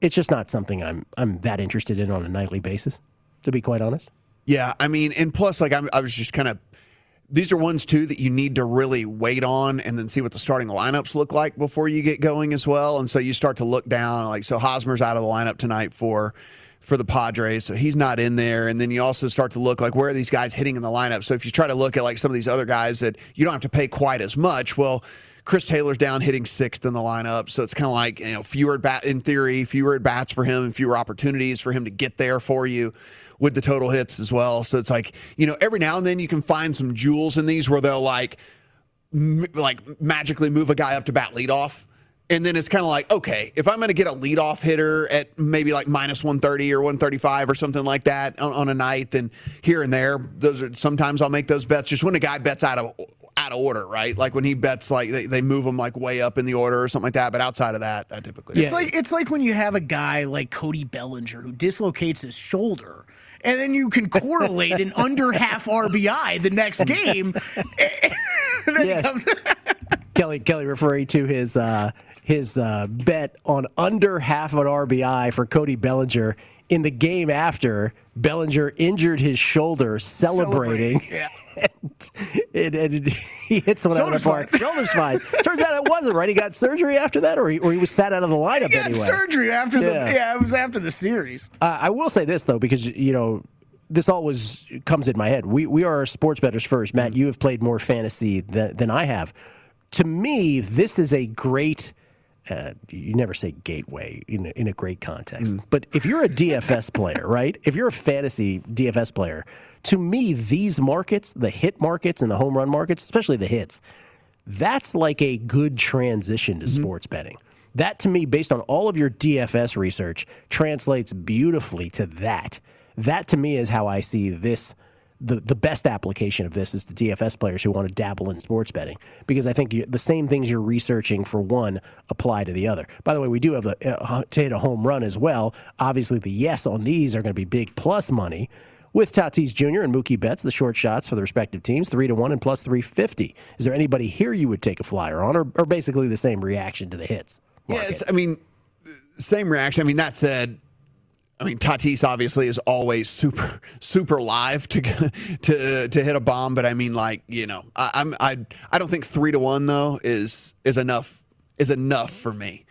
S2: it's just not something I'm I'm that interested in on a nightly basis, to be quite honest.
S4: Yeah, I mean, and plus, like I'm, I was just kind of. These are ones too that you need to really wait on and then see what the starting lineups look like before you get going as well. And so you start to look down, like so Hosmer's out of the lineup tonight for for the Padres, so he's not in there. And then you also start to look like where are these guys hitting in the lineup. So if you try to look at like some of these other guys that you don't have to pay quite as much, well. Chris Taylor's down hitting sixth in the lineup, so it's kind of like you know fewer at bat in theory, fewer at bats for him, and fewer opportunities for him to get there for you with the total hits as well. So it's like you know every now and then you can find some jewels in these where they'll like m- like magically move a guy up to bat leadoff. And then it's kind of like, okay, if I'm going to get a leadoff hitter at maybe like minus 130 or 135 or something like that on, on a night, then here and there, those are sometimes I'll make those bets just when a guy bets out of out of order, right? Like when he bets, like they, they move him like way up in the order or something like that. But outside of that, I typically
S3: It's like it's like when you have a guy like Cody Bellinger who dislocates his shoulder, and then you can correlate an under half RBI the next game.
S2: Yes. Kelly Kelly referring to his uh, his uh, bet on under half an RBI for Cody Bellinger in the game after Bellinger injured his shoulder celebrating.
S3: Yeah.
S2: And, and he hit someone out of the park. Shoulder's fine. Turns out it wasn't right. He got surgery after that, or he, or he was sat out of the lineup
S3: He got
S2: anyway.
S3: surgery after the
S2: Yeah.
S3: yeah. it was after the series.
S2: Uh, I will say this though, because you know this always comes in my head. We we are sports bettors first. Matt, you have played more fantasy than, than I have. To me, this is a great. Uh, you never say gateway in a, in a great context, but if you're a DFS player, right? If you're a fantasy DFS player, to me, these markets, the hit markets and the home run markets, especially the hits, that's like a good transition to sports betting. That to me, based on all of your DFS research, translates beautifully to that. That to me is how I see this. The, the best application of this is to DFS players who want to dabble in sports betting because I think you, the same things you're researching for one apply to the other. By the way, we do have a, uh, to hit a home run as well. Obviously, the yes on these are going to be big plus money with Tatis Jr. and Mookie Betts, the short shots for the respective teams, three to one and plus three fifty. Is there anybody here you would take a flyer on, or, or basically the same reaction to the hits?
S4: Yes, I mean, same reaction. I mean, that said, I mean, Tatis obviously is always super, super live to to to hit a bomb. But I mean, like you know, I, I'm I I don't think three to one though is is enough is enough for me.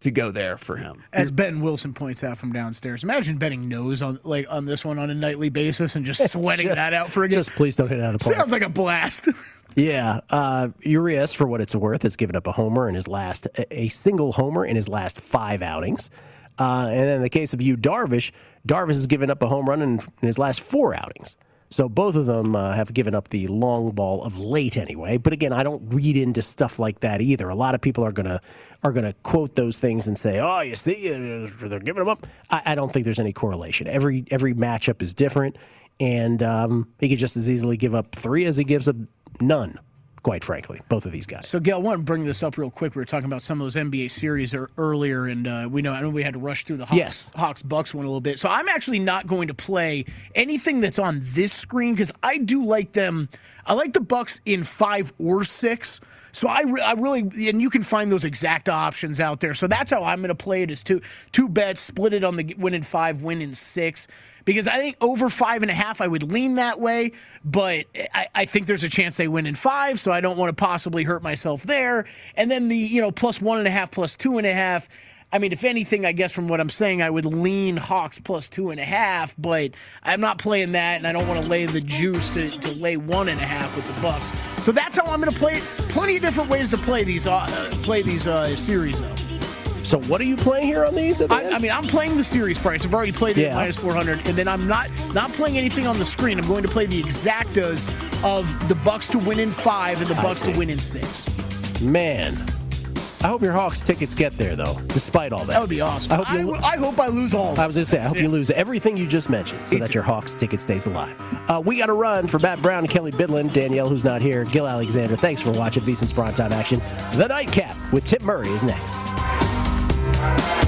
S4: To go there for him.
S3: As Ben Wilson points out from downstairs, imagine betting nose on like on this one on a nightly basis and just sweating
S2: Just-
S3: that out for a game.
S2: Just please don't hit it out of the park.
S3: Sounds like a blast.
S2: Yeah, uh, Urias, for what it's worth, has given up a homer in his last a a single homer in his last five outings. Uh, and in the case of you, Darvish, Darvish has given up a home run in, in his last four outings. So both of them uh, have given up the long ball of late anyway. But again, I don't read into stuff like that either. A lot of people are gonna are gonna quote those things and say, "Oh, you see, uh, they're giving them up." I, I don't think there's any correlation. Every every matchup is different, and um, he could just as easily give up three as he gives up none. Quite frankly, both of these guys.
S3: So, Gail, I want to bring this up real quick. We were talking about some of those NBA series er- earlier, and uh, we know I know we had to rush through the Hawks,
S2: Yes.
S3: Hawks Bucks one a little bit. So, I'm actually not going to play anything that's on this screen because I do like them. I like the Bucks in five or six. So I, re- I really, and you can find those exact options out there. So that's how I'm going to play it: is two two bets, split it on the win in five, win in six. Because I think over five and a half, I would lean that way, but I, I think there's a chance they win in five, so I don't want to possibly hurt myself there. And then the you know plus one and a half, plus two and a half. I mean, if anything, I guess from what I'm saying, I would lean Hawks plus two and a half, but I'm not playing that, and I don't want to lay the juice to, to lay one and a half with the Bucks. So that's how I'm going to play it. Plenty of different ways to play these uh, play these uh, series though.
S2: So what are you playing here on these? at the
S3: I. I mean, I'm playing the series price. I've already played it
S2: Yeah.
S3: minus 400, and then I'm not not playing anything on the screen. I'm going to play the exactas of the Bucks to win in five and the Bucks to win in six.
S2: Man, I hope your Hawks tickets get there though. Despite all that,
S3: That would be awesome.
S2: I hope you.
S3: w- I hope I lose all. Of
S2: I was going to say, I hope
S3: Yeah.
S2: you lose everything you just mentioned so
S3: Me
S2: that your Hawks ticket stays alive. Uh, we got to run for Matt Brown and Kelly Bidlin, Danielle, who's not here, Gill Alexander. Thanks for watching VSiN's Primetime Action. The Nightcap with Tim Murray is next.
S1: Bye.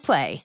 S1: Play.